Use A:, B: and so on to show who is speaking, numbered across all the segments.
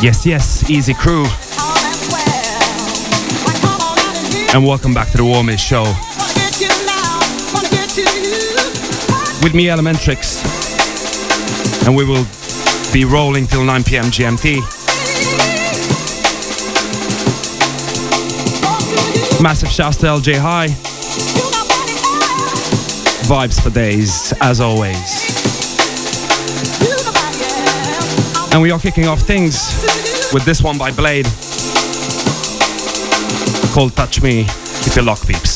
A: Yes, yes, easy crew. And welcome back to the Warmest Show. With me, Elementrix. And we will be rolling till 9 pm GMT. Massive shouts to LJ High. Vibes for days, as always. And we are kicking off things with this one by Blade called Touch Me with your lock peeps.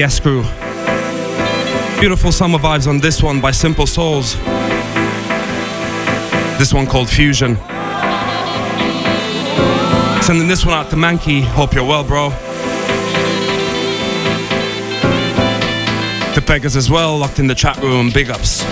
A: Yes Crew. Beautiful summer vibes on this one by Simple Souls. This one called Fusion. Sending this one out to Mankey. Hope you're well, bro.
B: To Pegas as well, locked in the chat room. Big ups.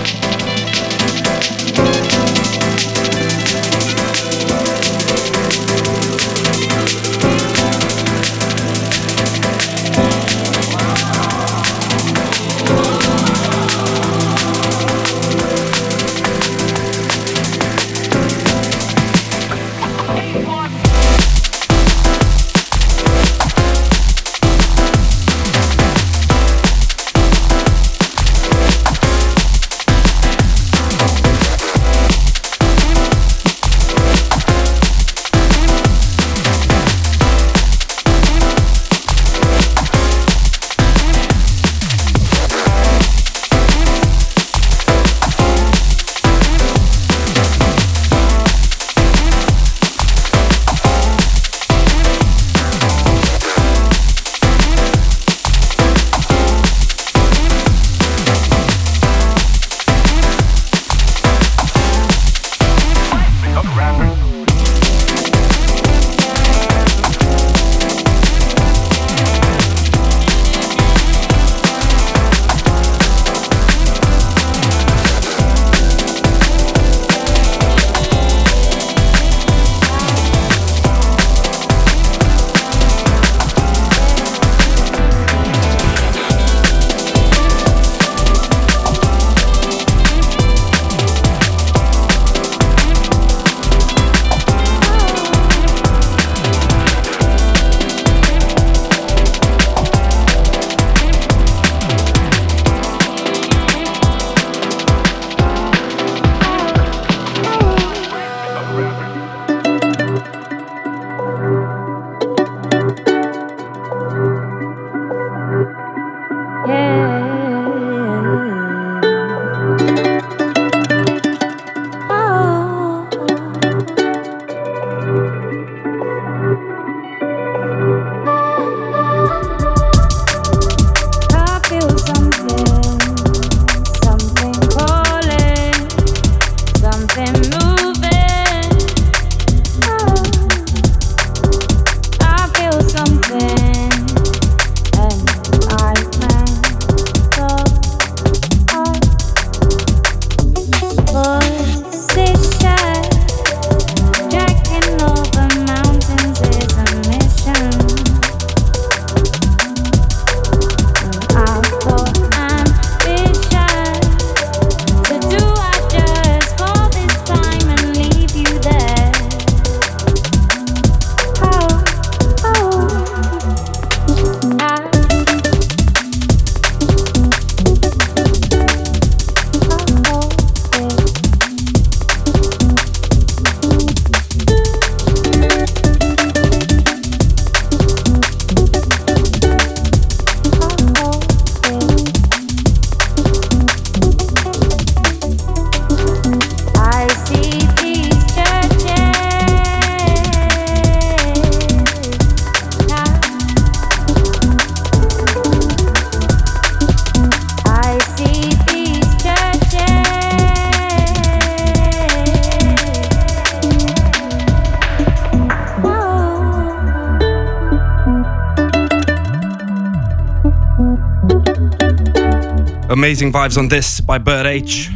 B: Amazing vibes on this by Bird H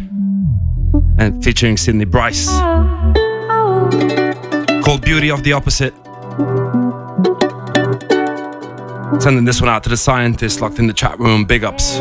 B: and featuring Sydney Bryce. Called Beauty of the Opposite. Sending this one out to the scientists locked in the chat room. Big ups.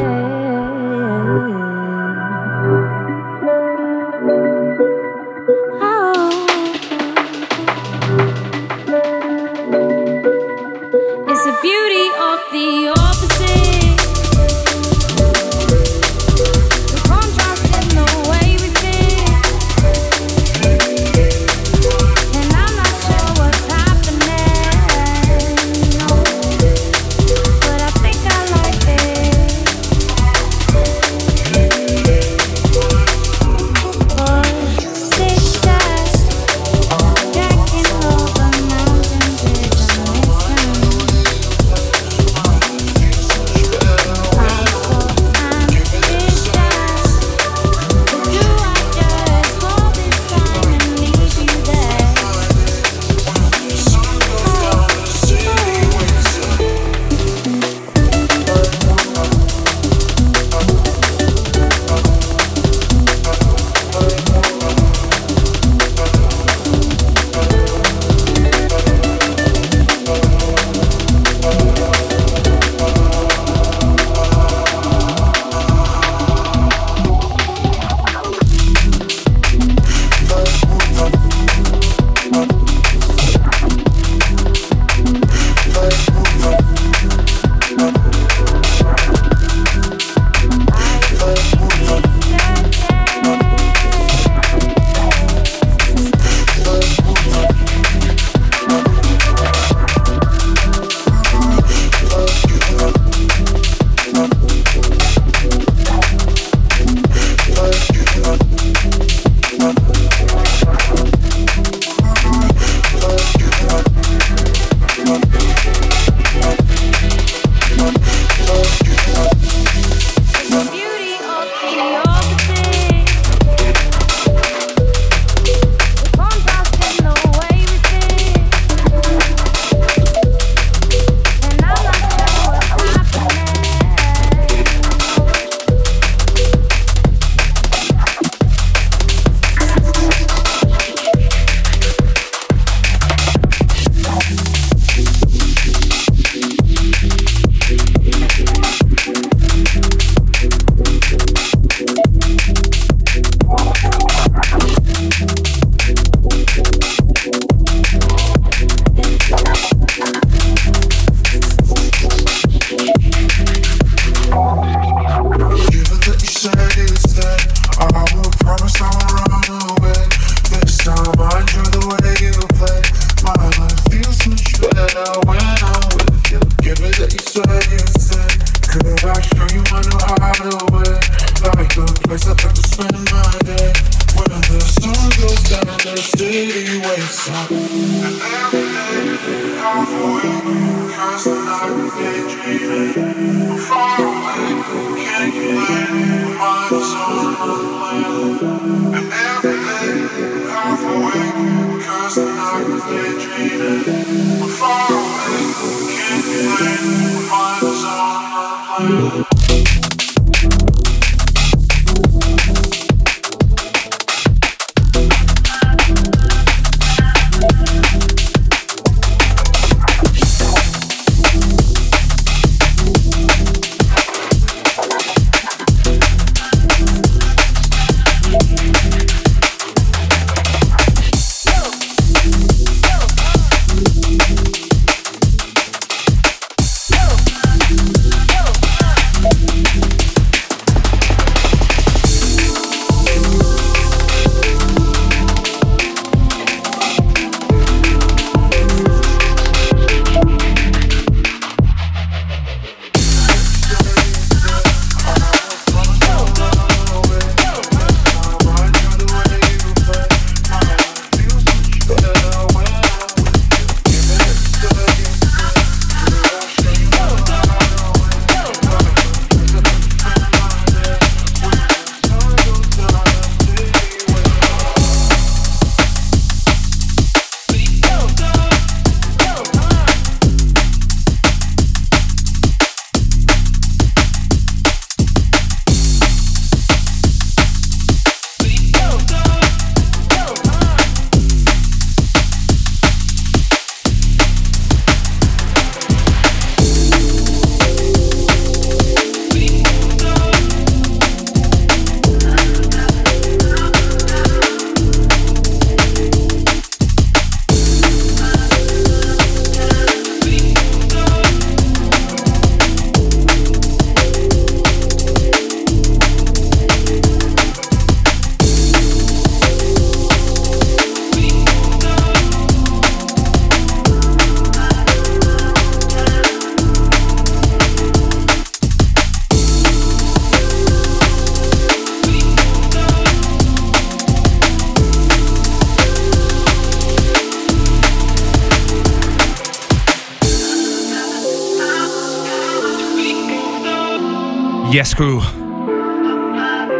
C: Yes Crew.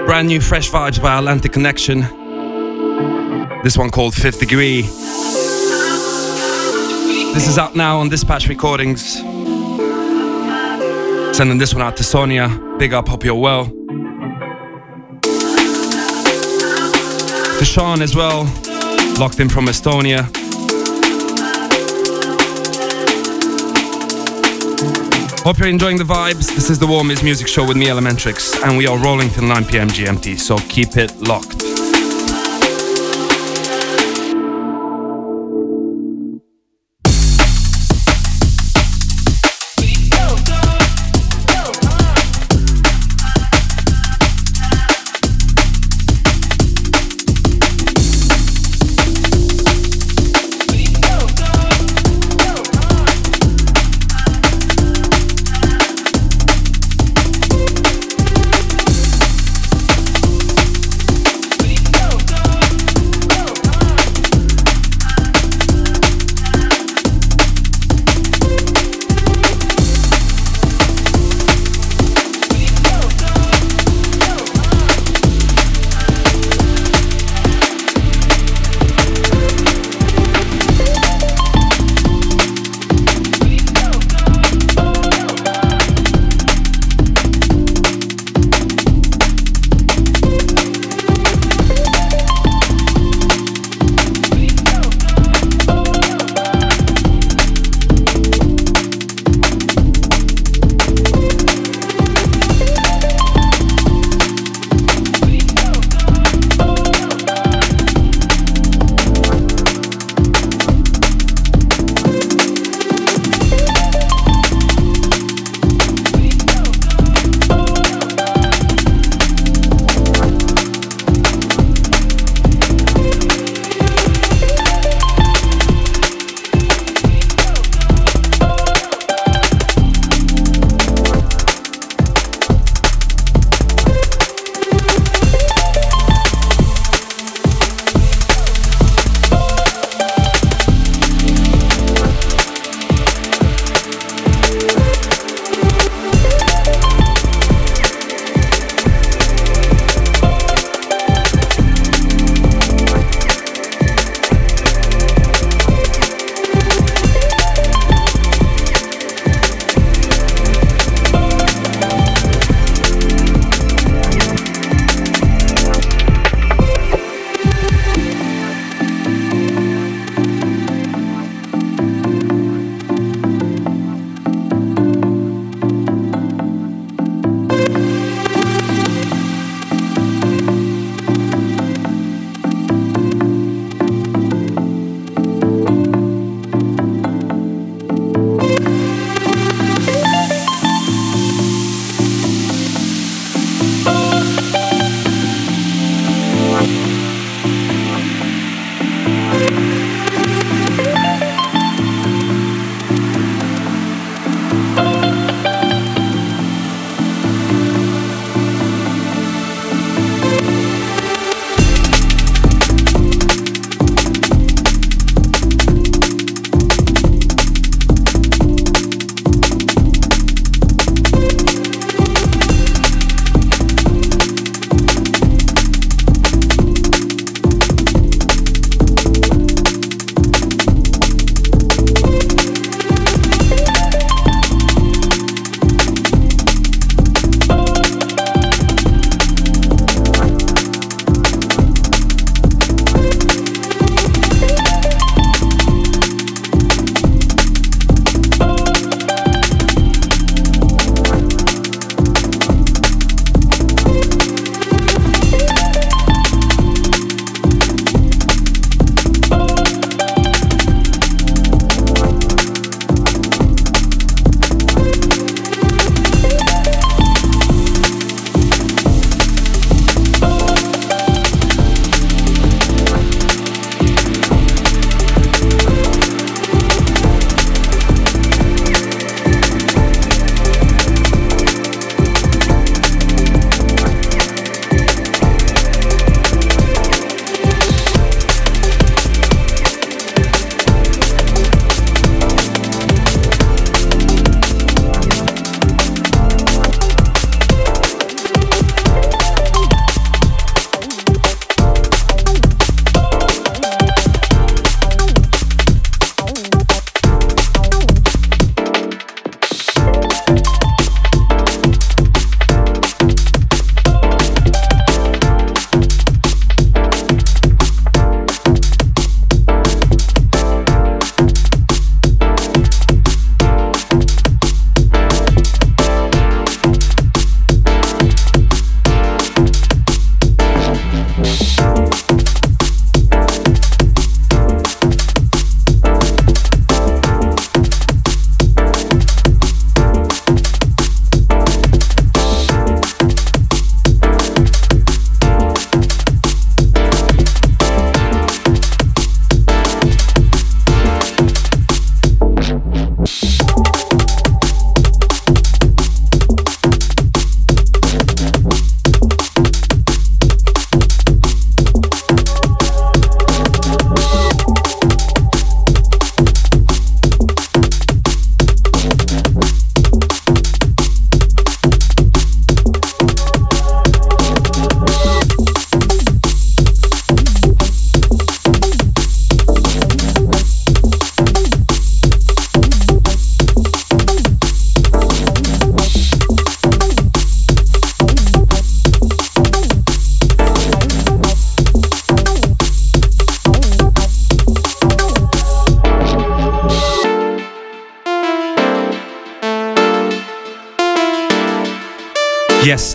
C: Brand new fresh vibes by Atlantic Connection. This one called Fifth Degree. This is out now on Dispatch Recordings. Sending this one out to Sonia. Big up, hope you're well. To Sean as well, locked in from Estonia. Hope you're enjoying the vibes. This is the warmest music show with me, Elementrix, and we are rolling till 9 pm GMT, so keep it locked.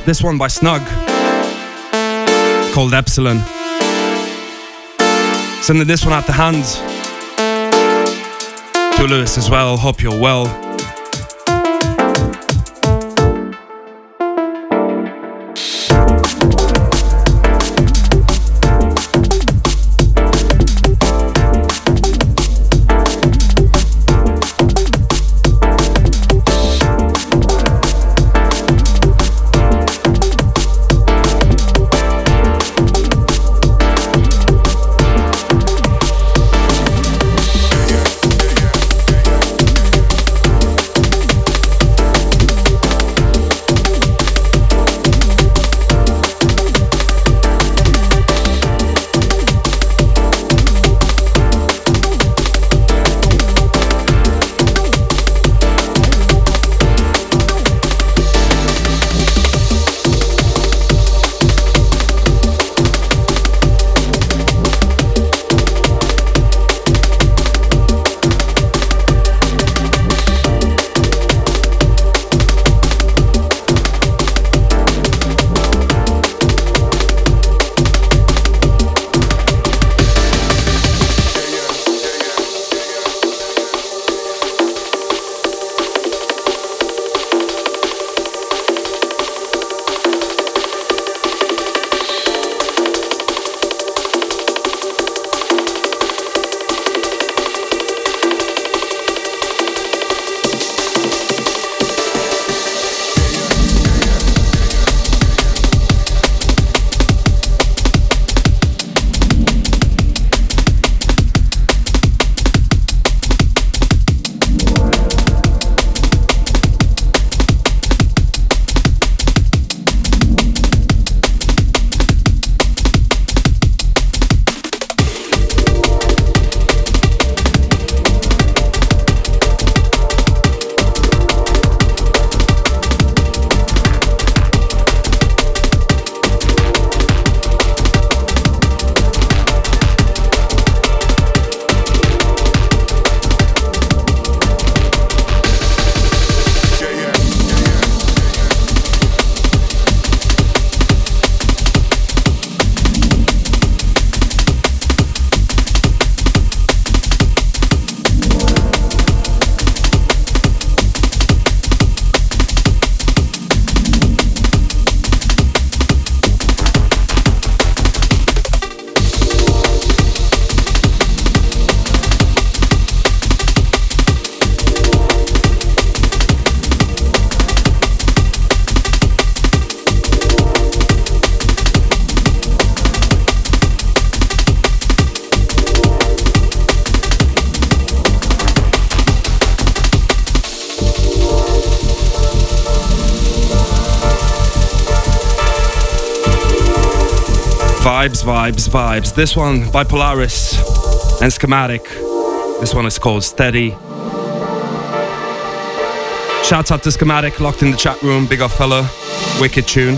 C: This one by Snug called Epsilon. Sending this one out the hands to Lewis as well. Hope you're well. Vibes, vibes. This one by Polaris and Schematic. This one is called Steady. Shouts out to Schematic, locked in the chat room. Big up fella. Wicked tune.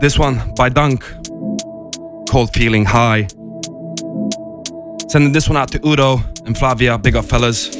C: This one by Dunk called Feeling High. Sending this one out to Udo and Flavia. Big up, fellas.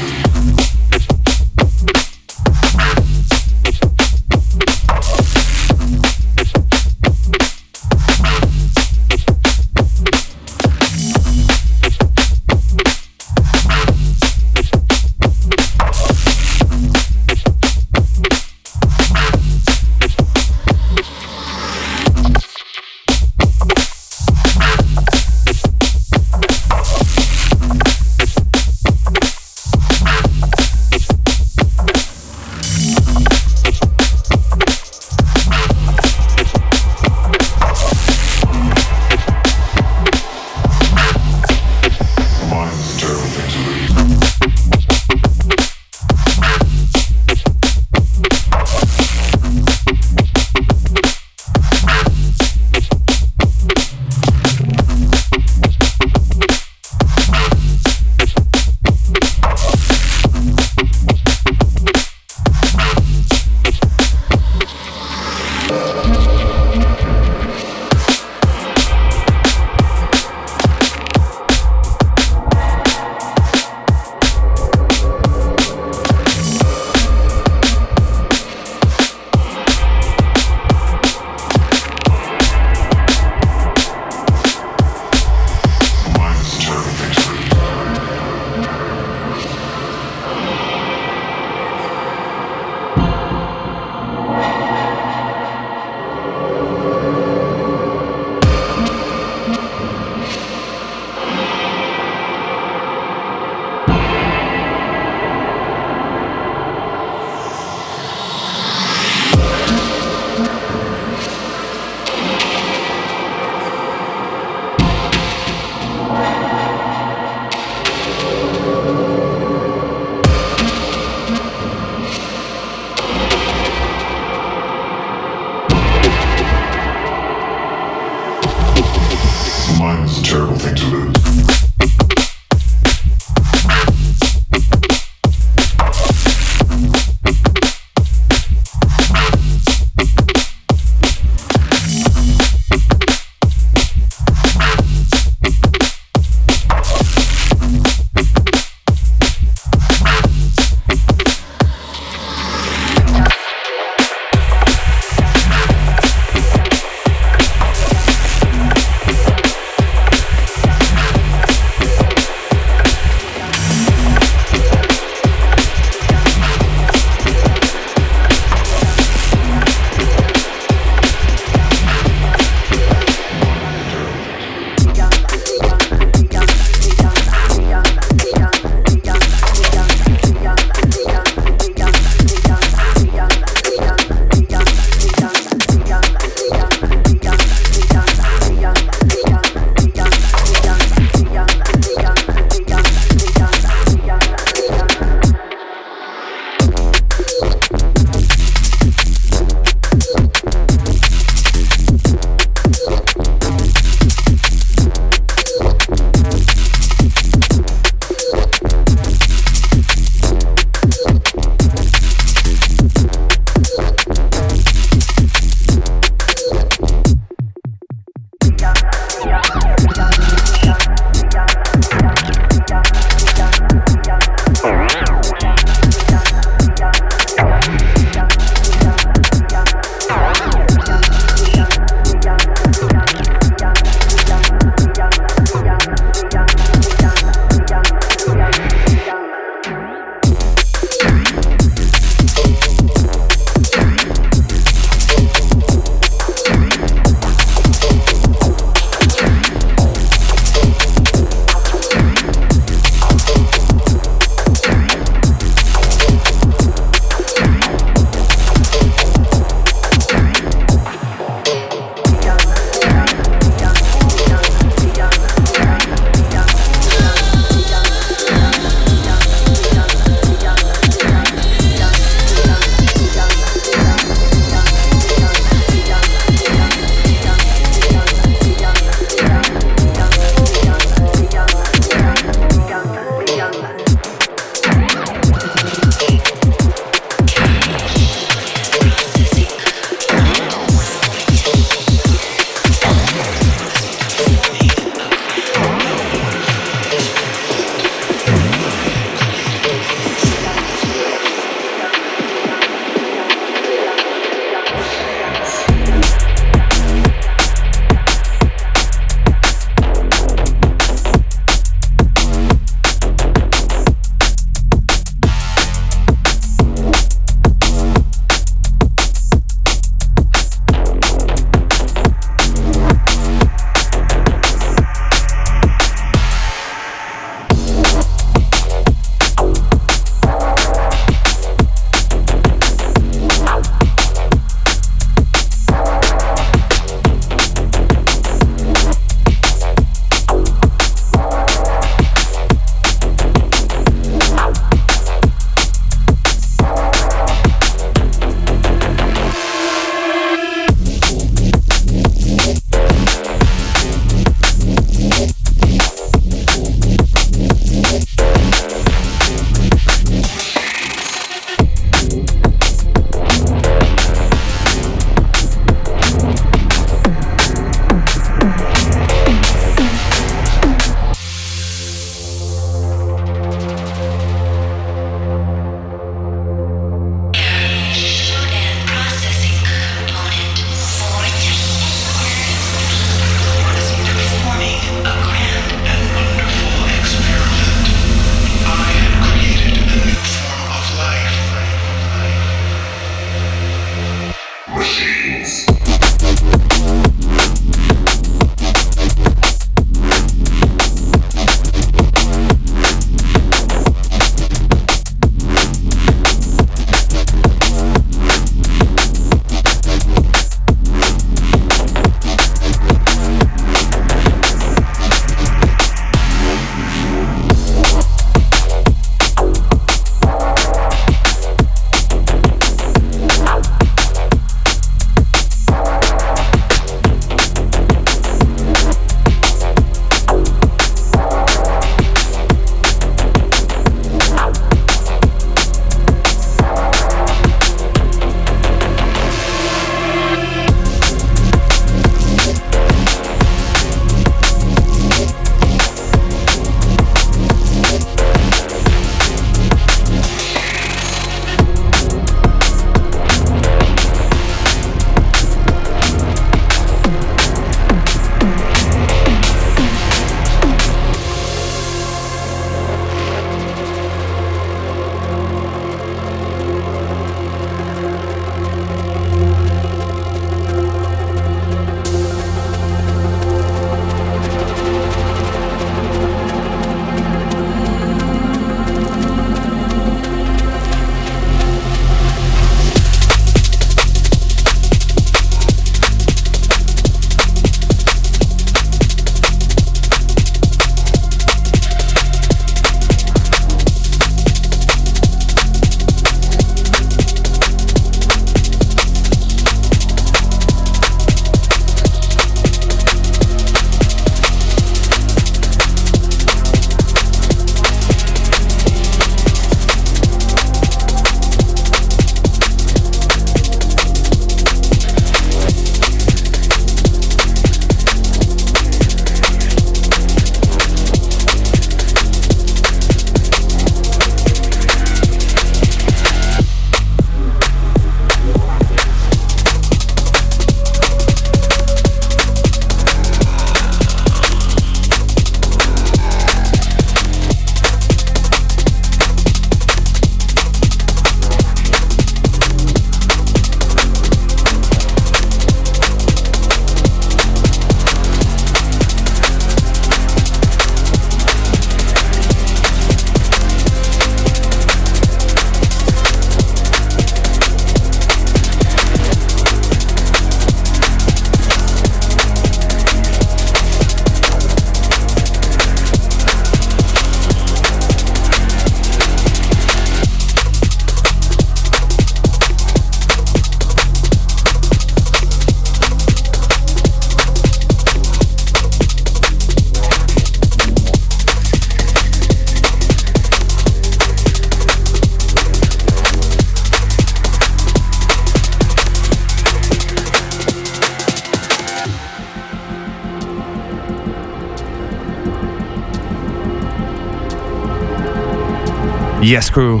C: Yes, crew.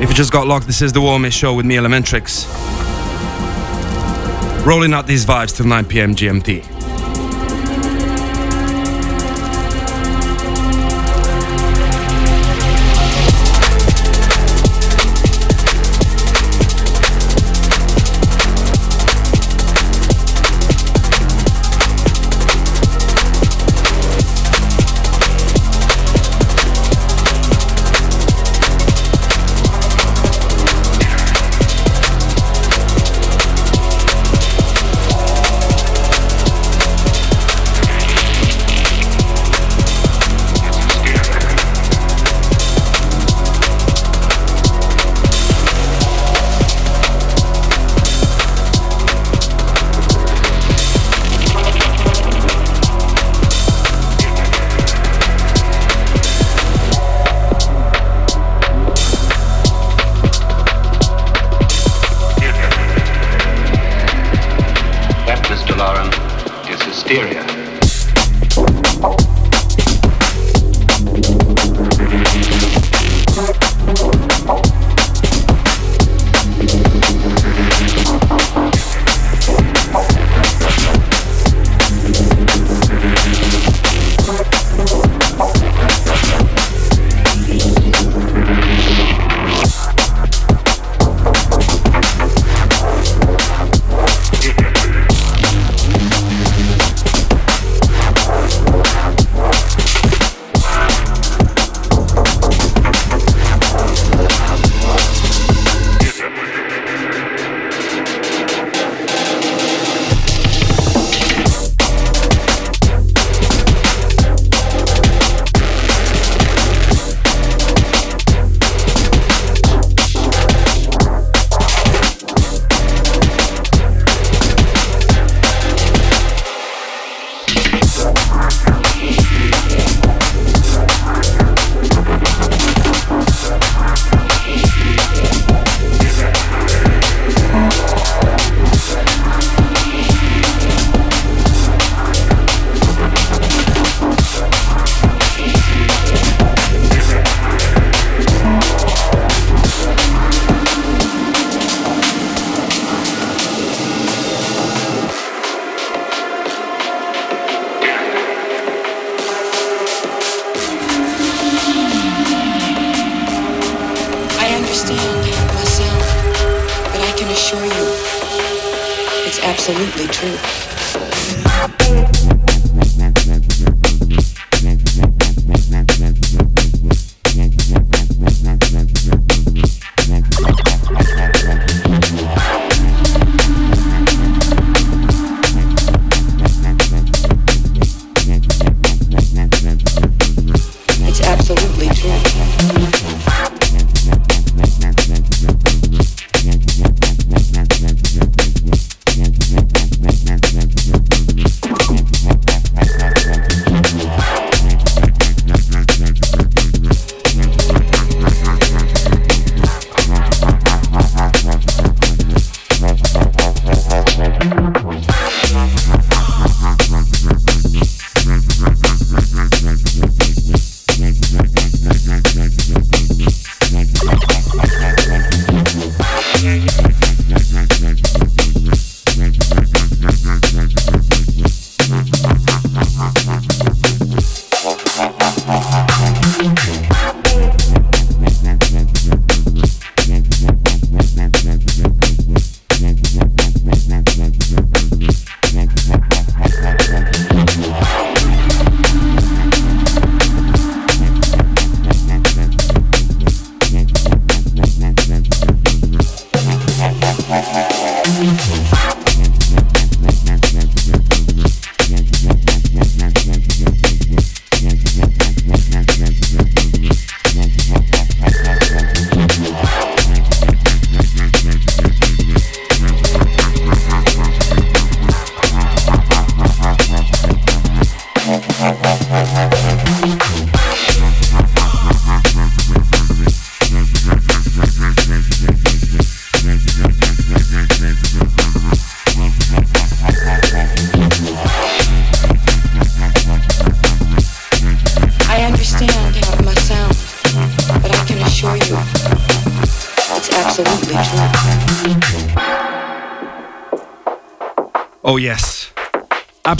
C: If you just got locked, this is the warmest show with me, Elementrix. Rolling out these vibes till 9 pm GMT.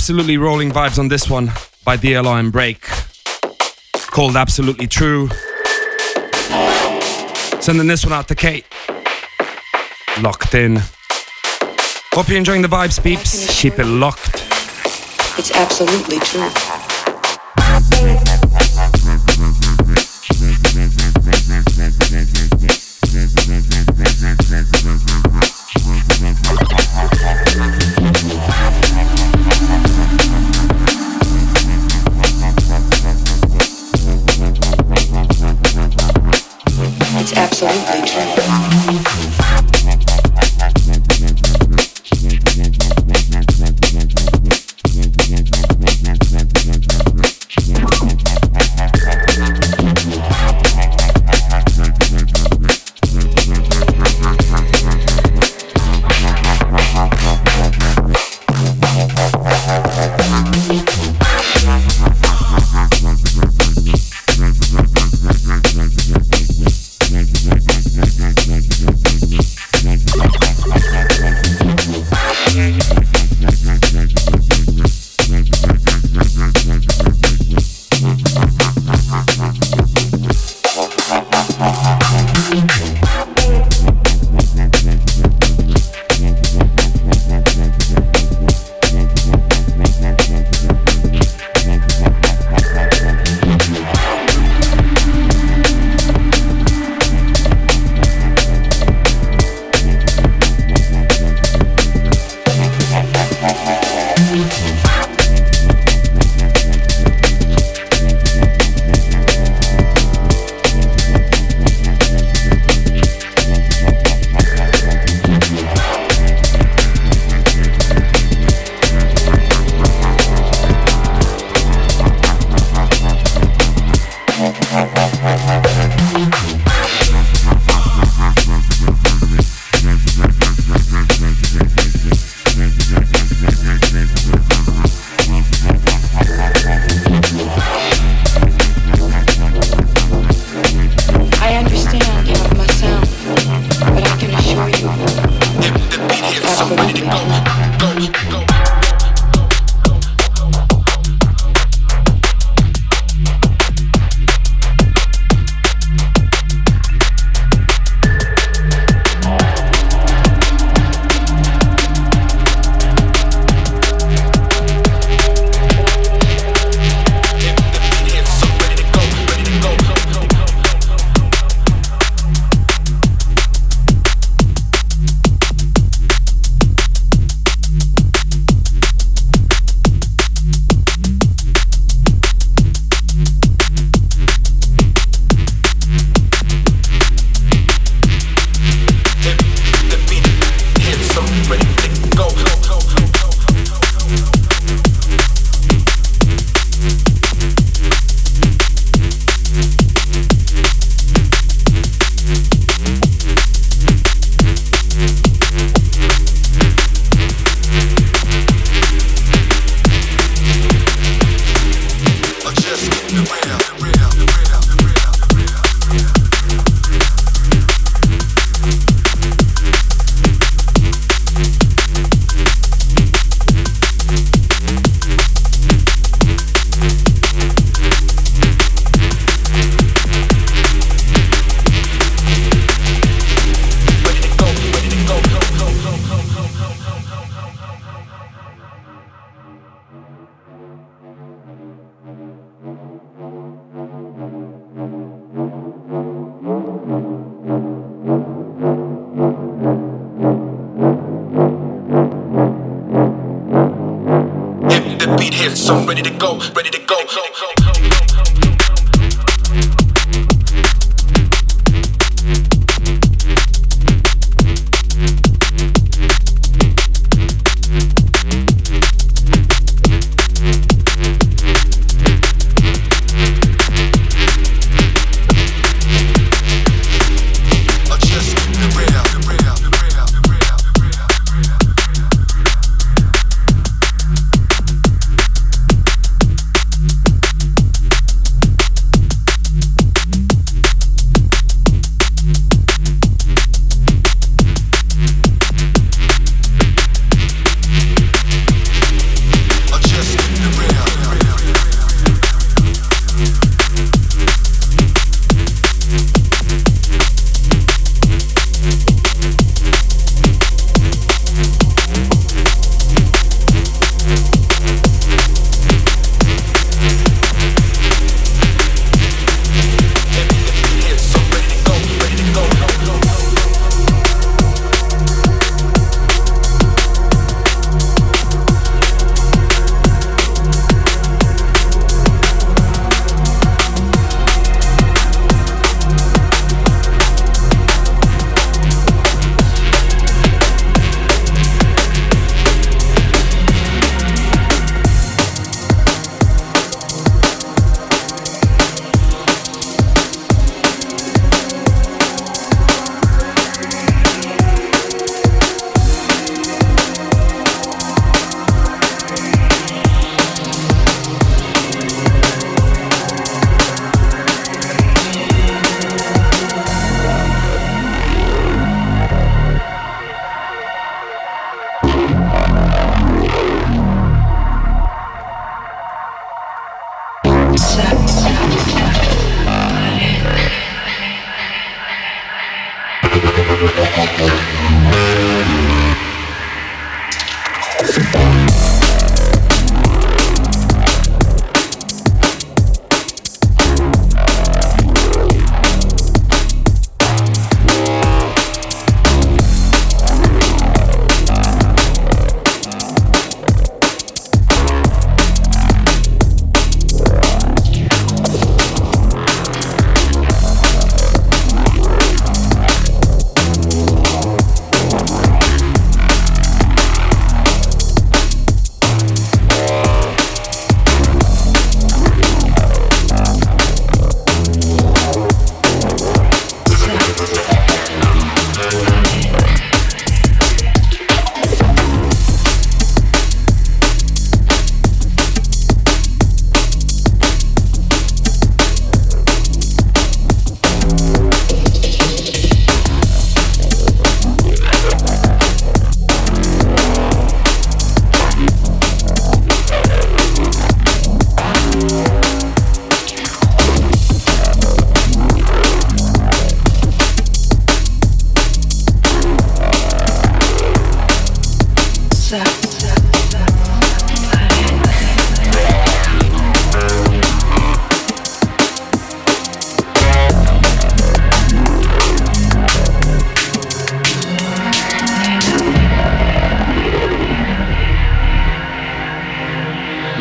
C: Absolutely rolling vibes on this one by DLR and Break. Called Absolutely True. Sending this one out to Kate. Locked in. Hope you're enjoying the vibes, peeps. Keep it locked.
D: It's absolutely true.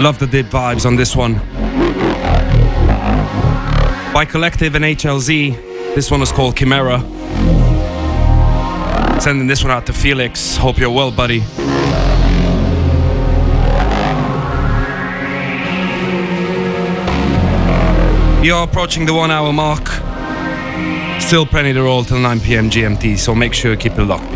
C: Love the dip vibes on this one. By Collective and HLZ, this one is called Chimera. Sending this one out to Felix. Hope you're well, buddy. You're approaching the one hour mark. Still plenty to roll till 9 pm GMT, so make sure you keep it locked,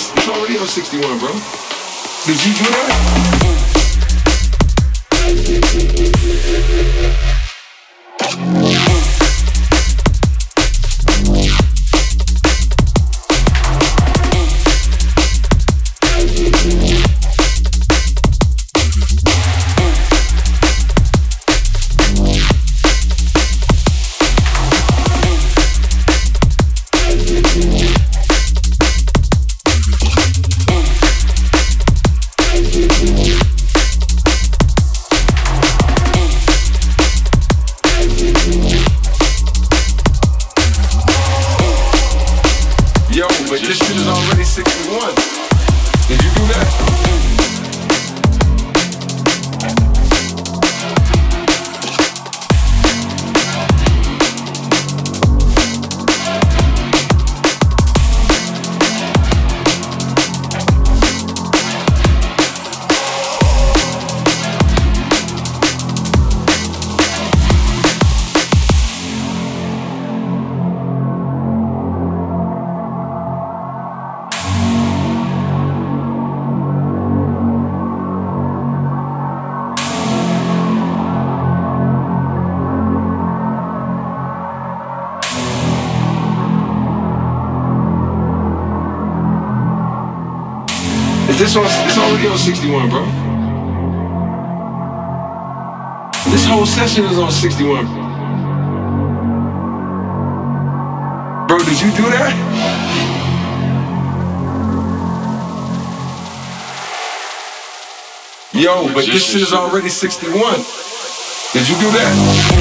C: please.
E: This on 61, bro. This whole session is on 61. Bro, did you do that? Yo, but this shit is already 61. Did you do that?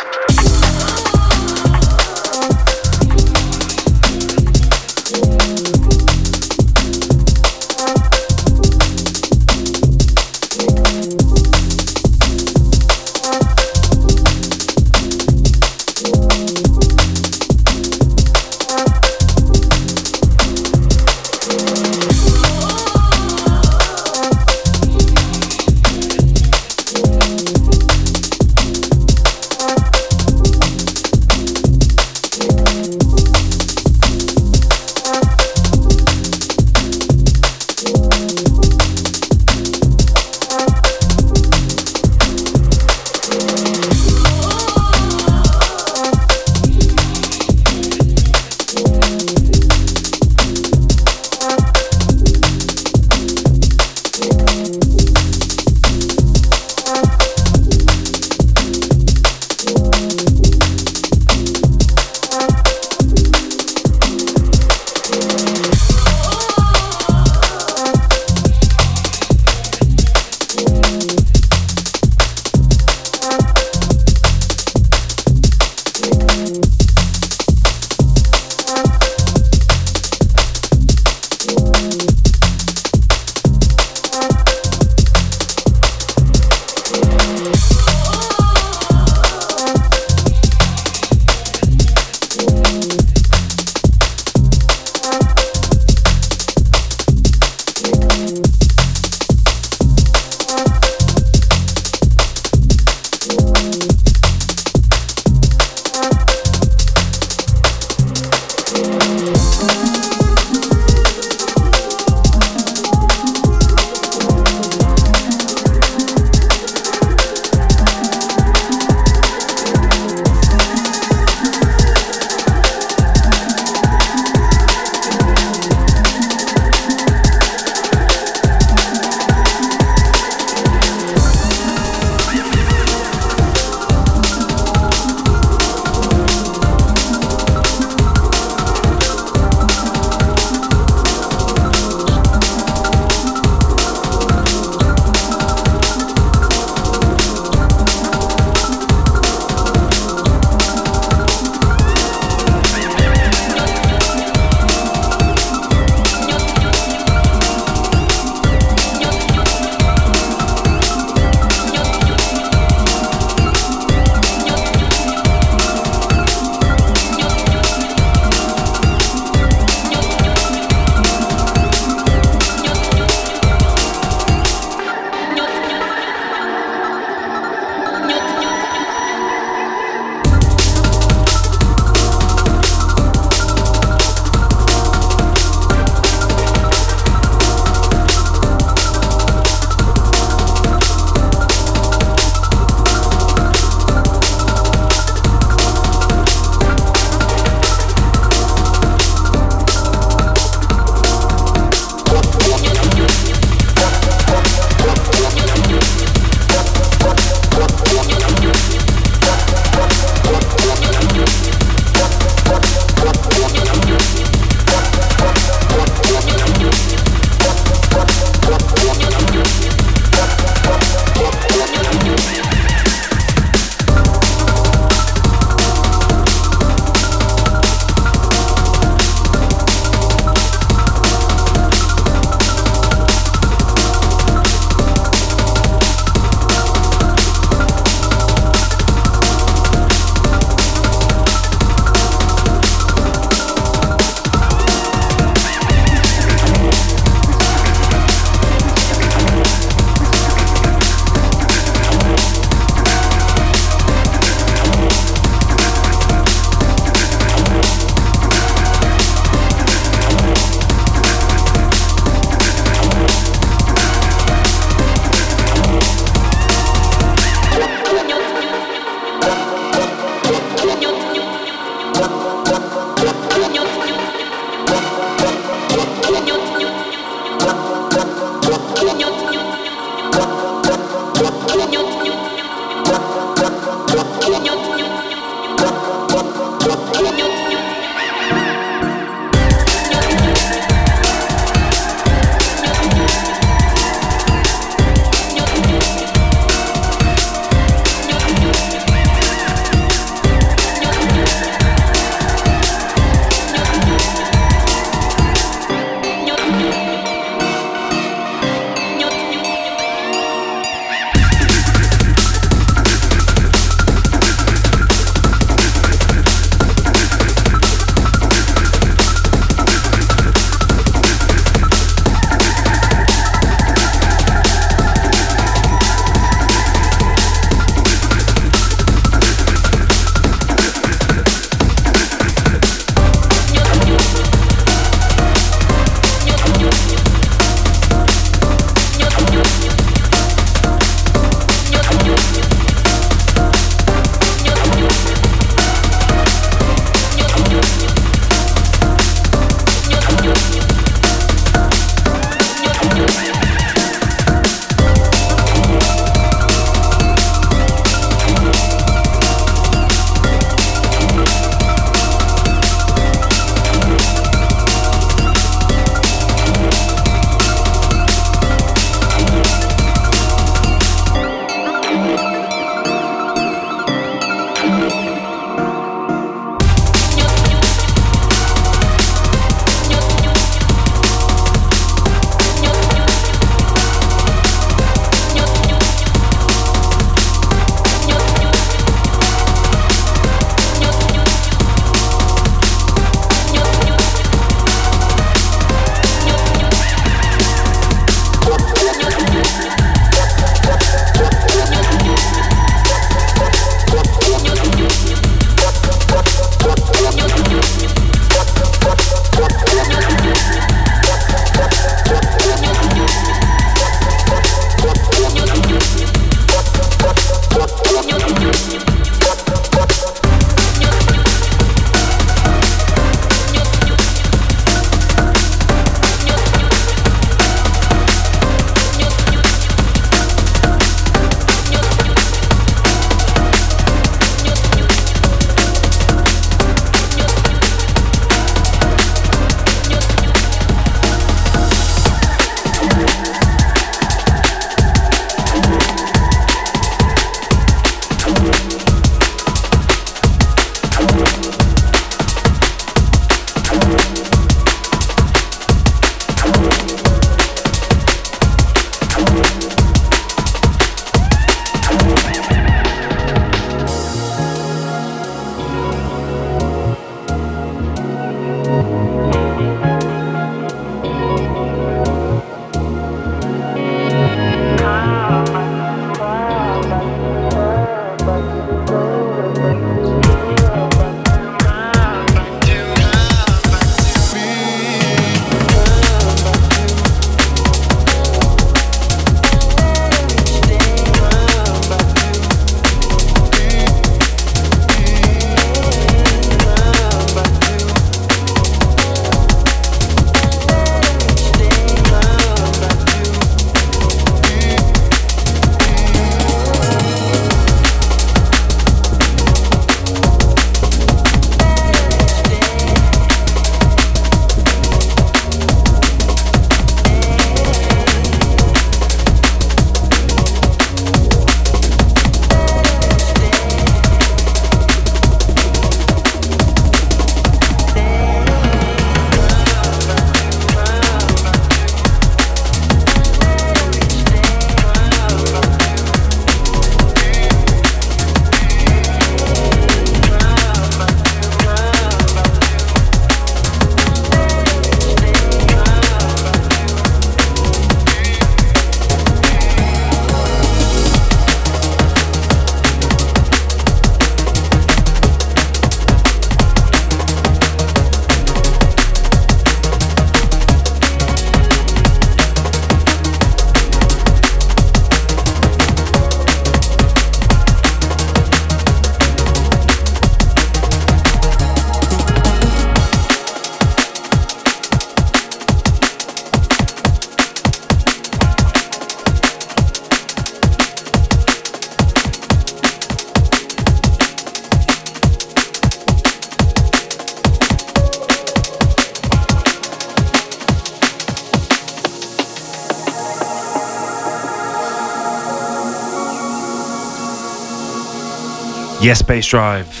F: Yes, Bass Drive.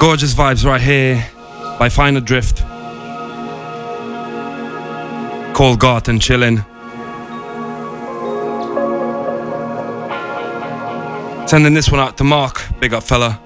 F: Gorgeous vibes right here by Fine Adrift. Cole Gott and Chillin'. Sending this one out to Mark. Big up, fella.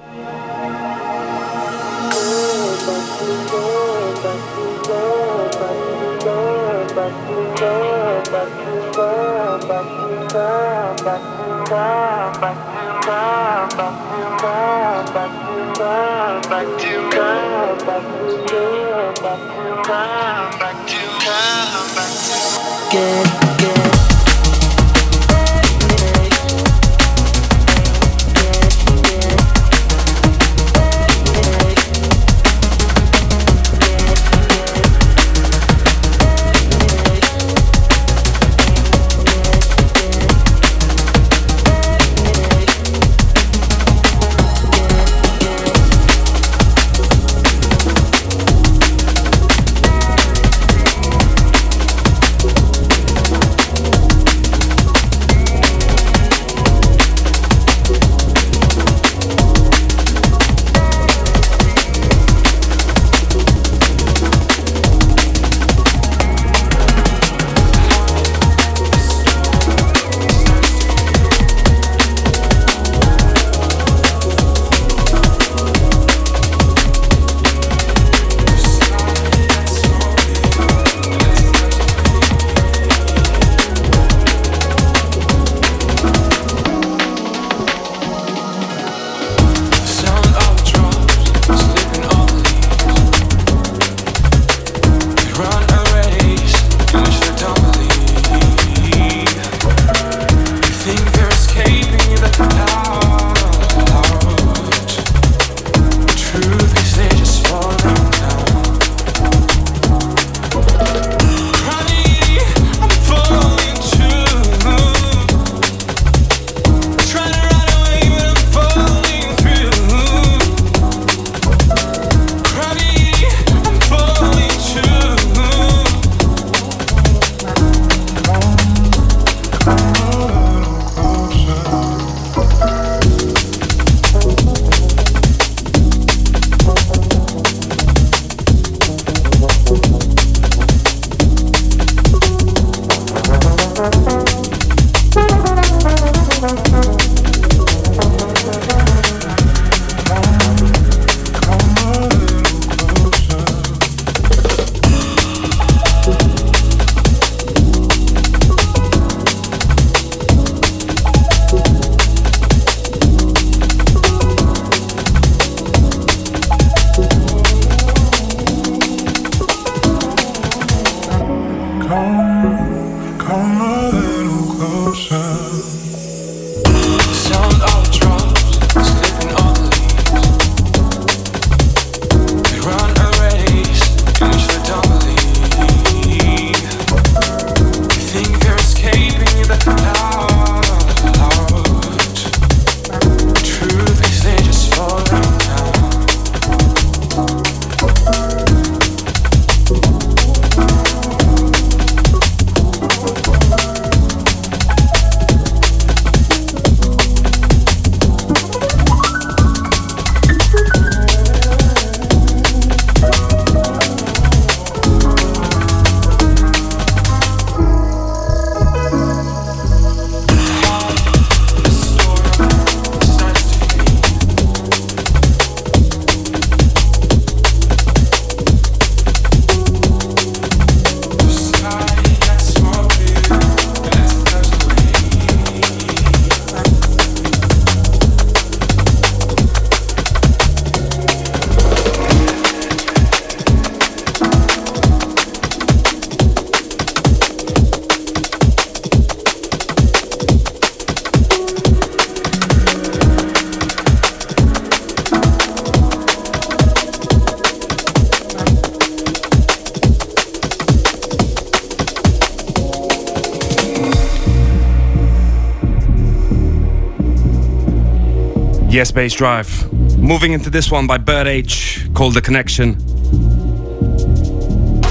F: Bass Drive. Moving into this one by Bert H called The Connection.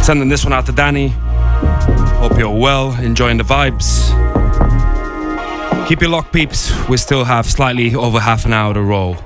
F: Sending this one out to Danny. Hope you're well, enjoying the vibes. Keep your lock, peeps. We still have slightly over half an hour to roll.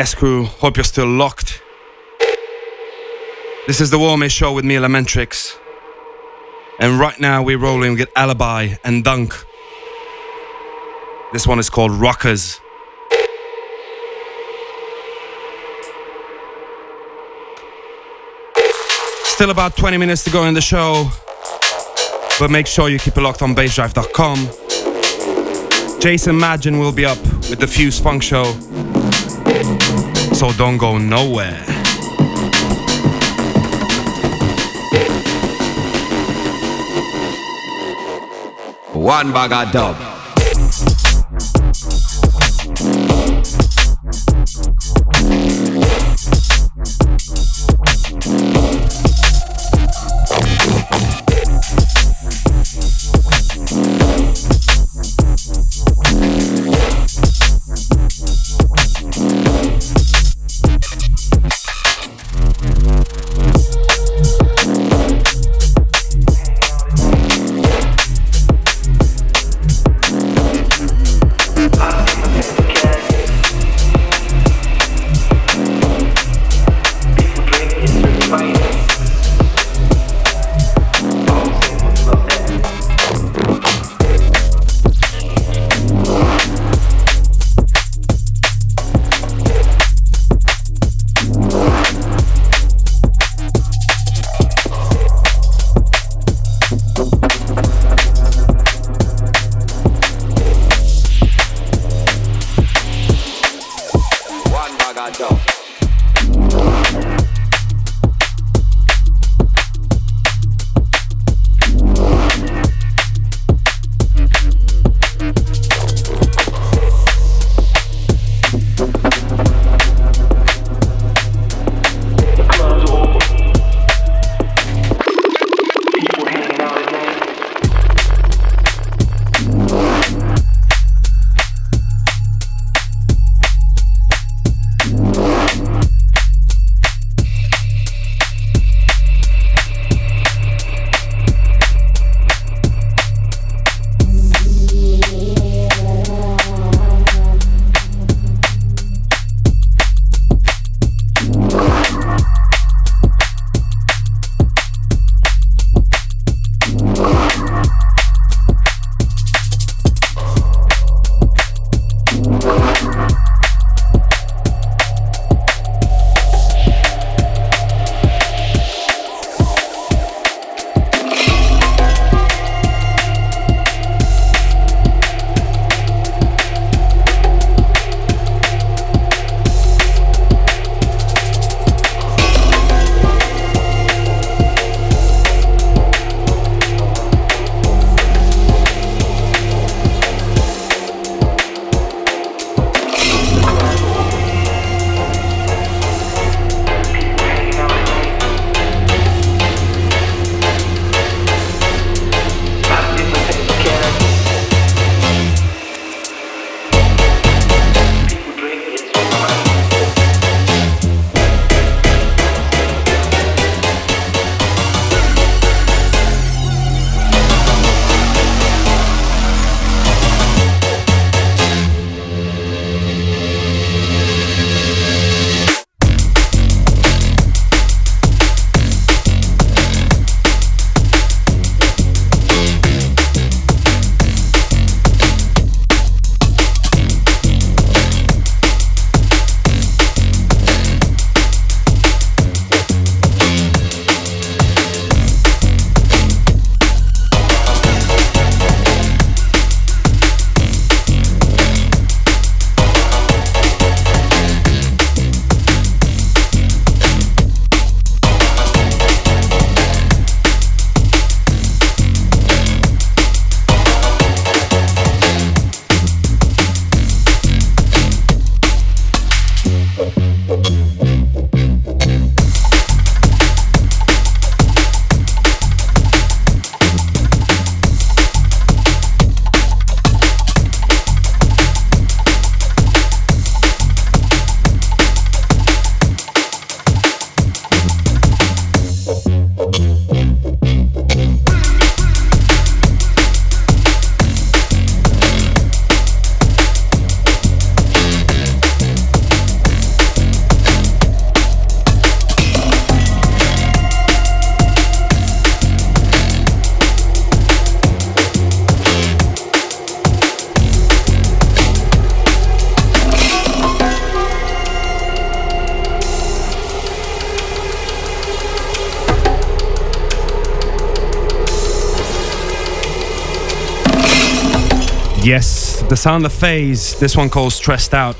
C: Yes, crew. Hope you're still locked. This is the Warmest Show with me, Elementrix. And right now we're rolling with Alibi and Dunk. This one is called Rockers. Still about 20 minutes to go in the show. But make sure you keep it locked on bassdrive.com. Jason Madgen will be up with the Fuse Funk Show so don't go nowhere.
G: One bag of dub.
C: Sound of phase. This one called Stressed Out.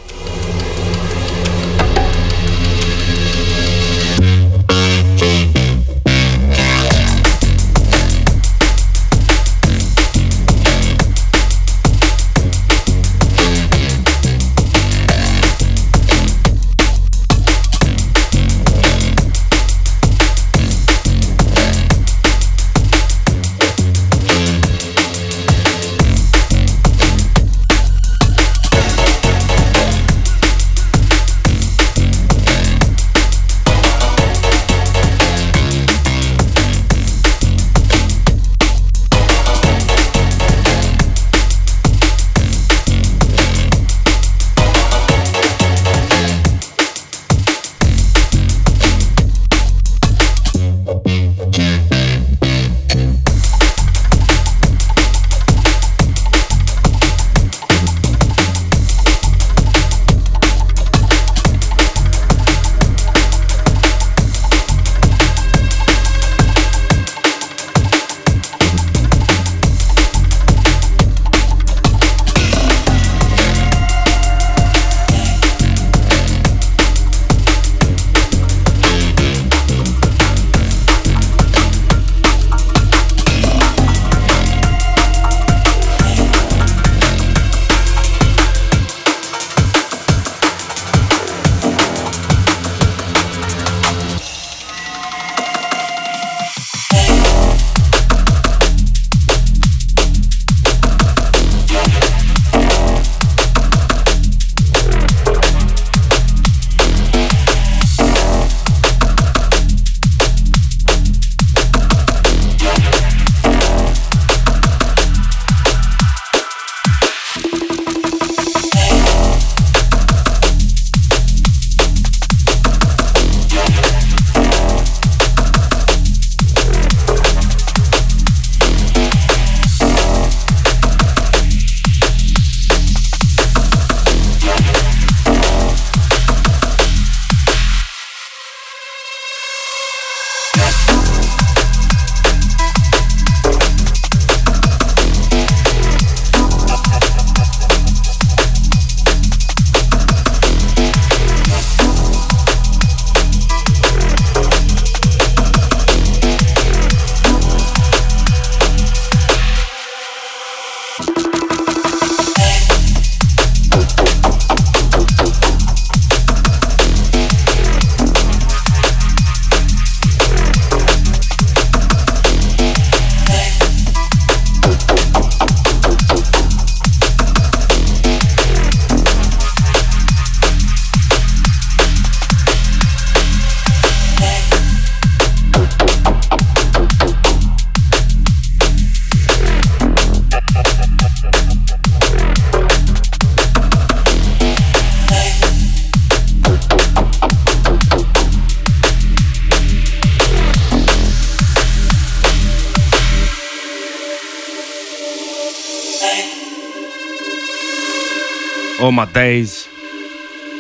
C: My days.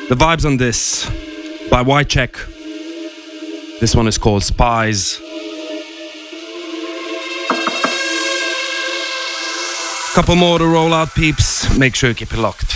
C: The vibes on this by White This one is called Spies. Couple more to roll out, peeps. Make sure you keep it locked.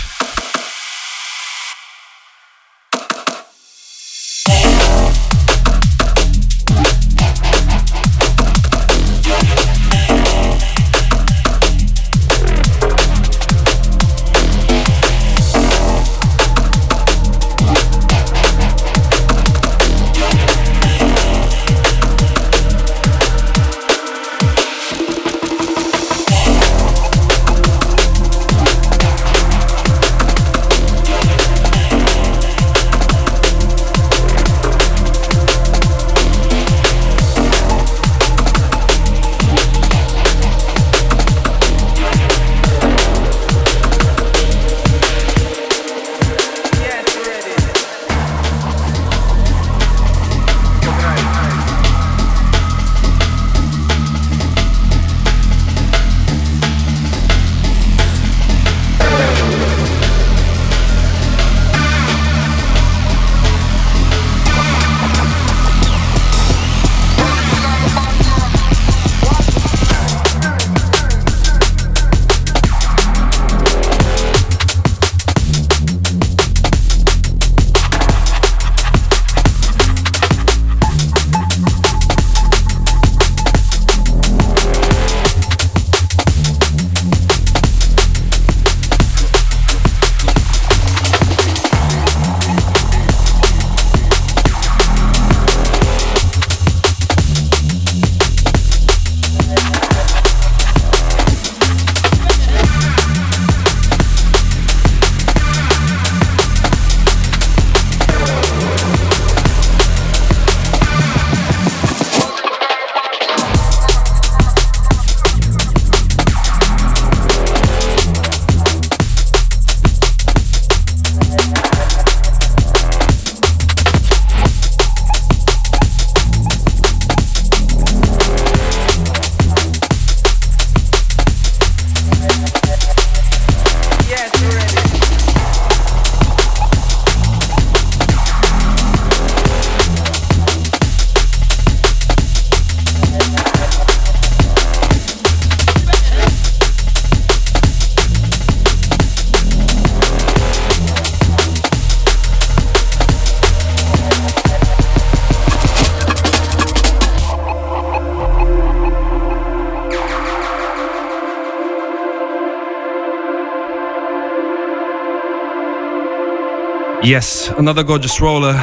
C: Yes, another gorgeous roller,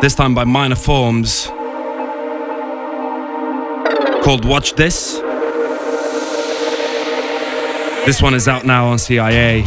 C: this time by Minor Forms, called Watch This. This one is out now on CIA.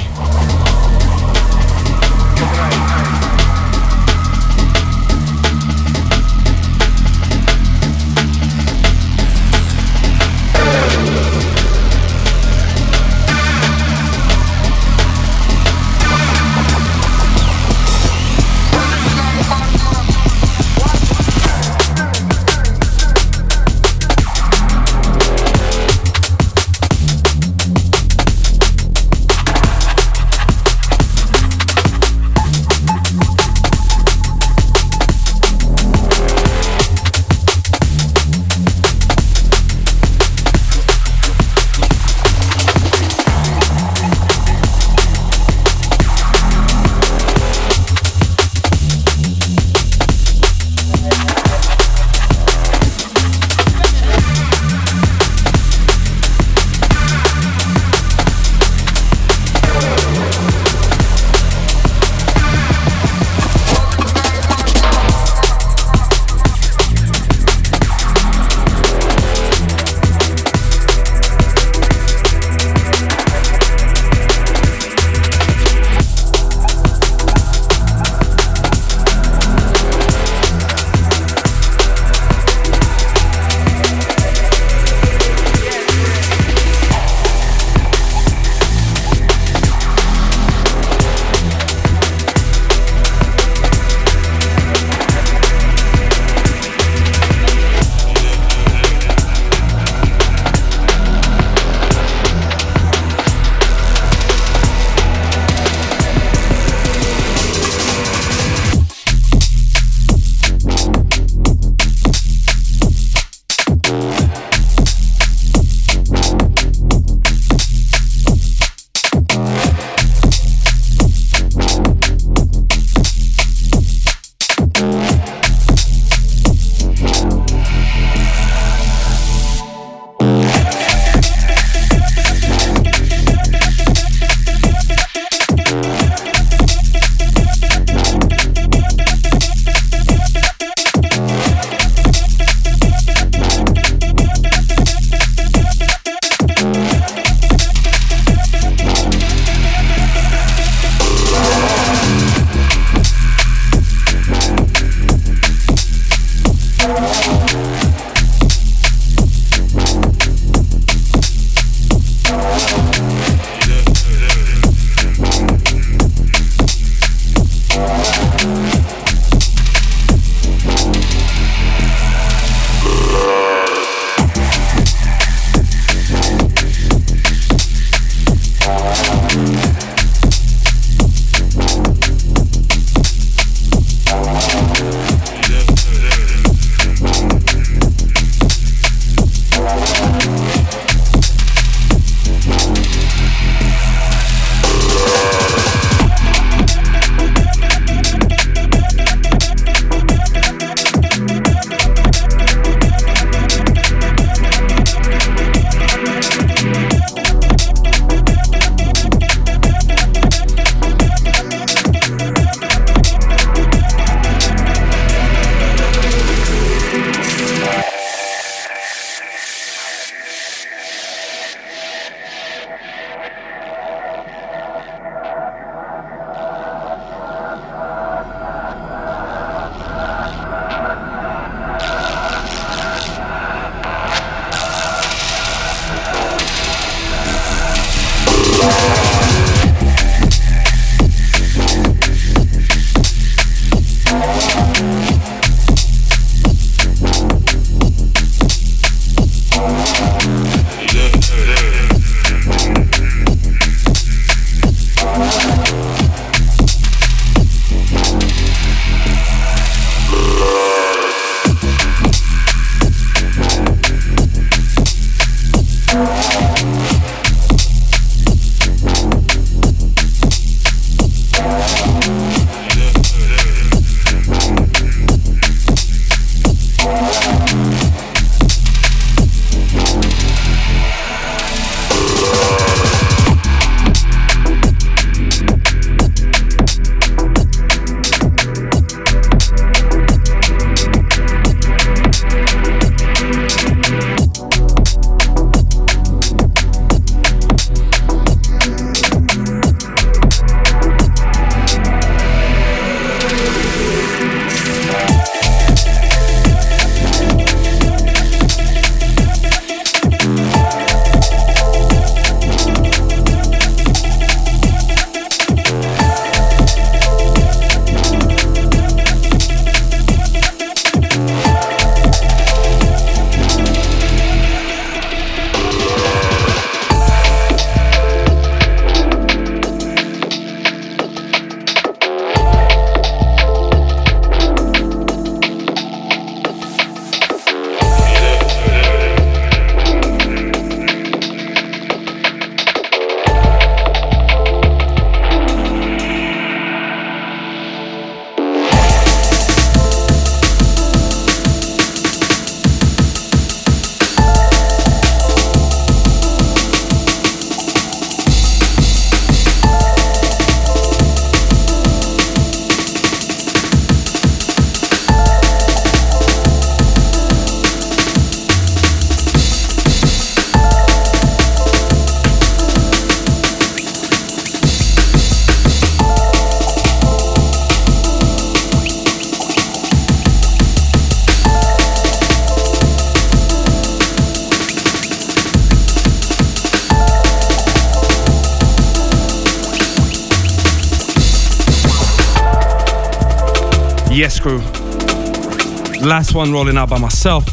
C: Last one rolling out by myself.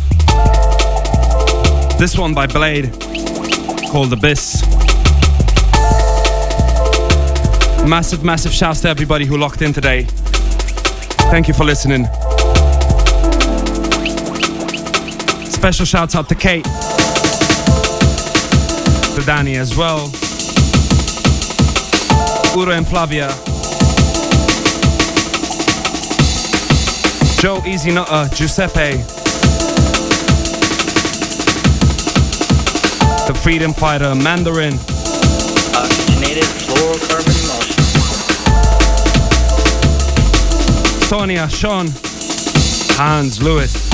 C: This one by Blade, called Abyss. Massive, massive shouts to everybody who locked in today. Thank you for listening. Special shouts out to Kate, to Danny as well, Uro and Flavia, Joe Easy Nutter, Giuseppe, the Freedom Fighter, Mandarin,
H: Oxygenated fluorocarbon emulsion.
C: Sonia, Sean, Hans, Lewis,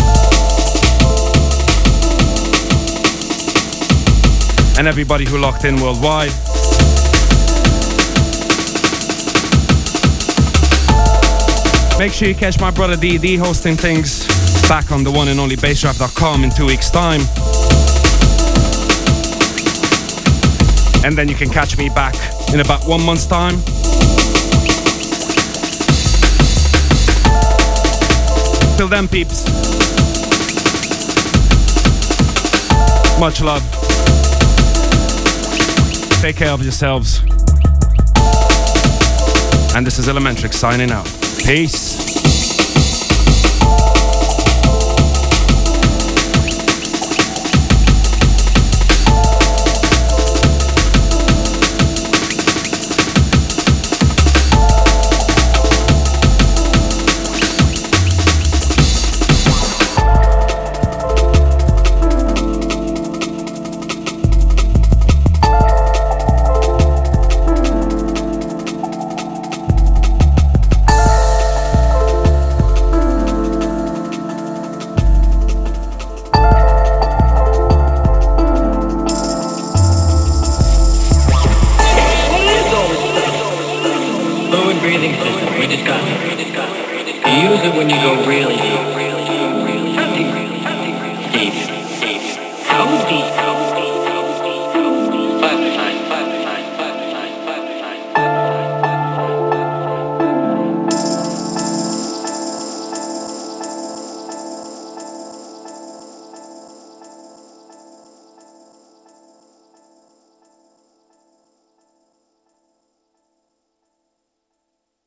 C: and everybody who locked in worldwide. Make sure you catch my brother DD hosting things back on the one and only bassdrive.com in two weeks' time. And then you can catch me back in about one month's time. Till then, peeps. Much love. Take care of yourselves. And this is Elementrix signing out. Peace.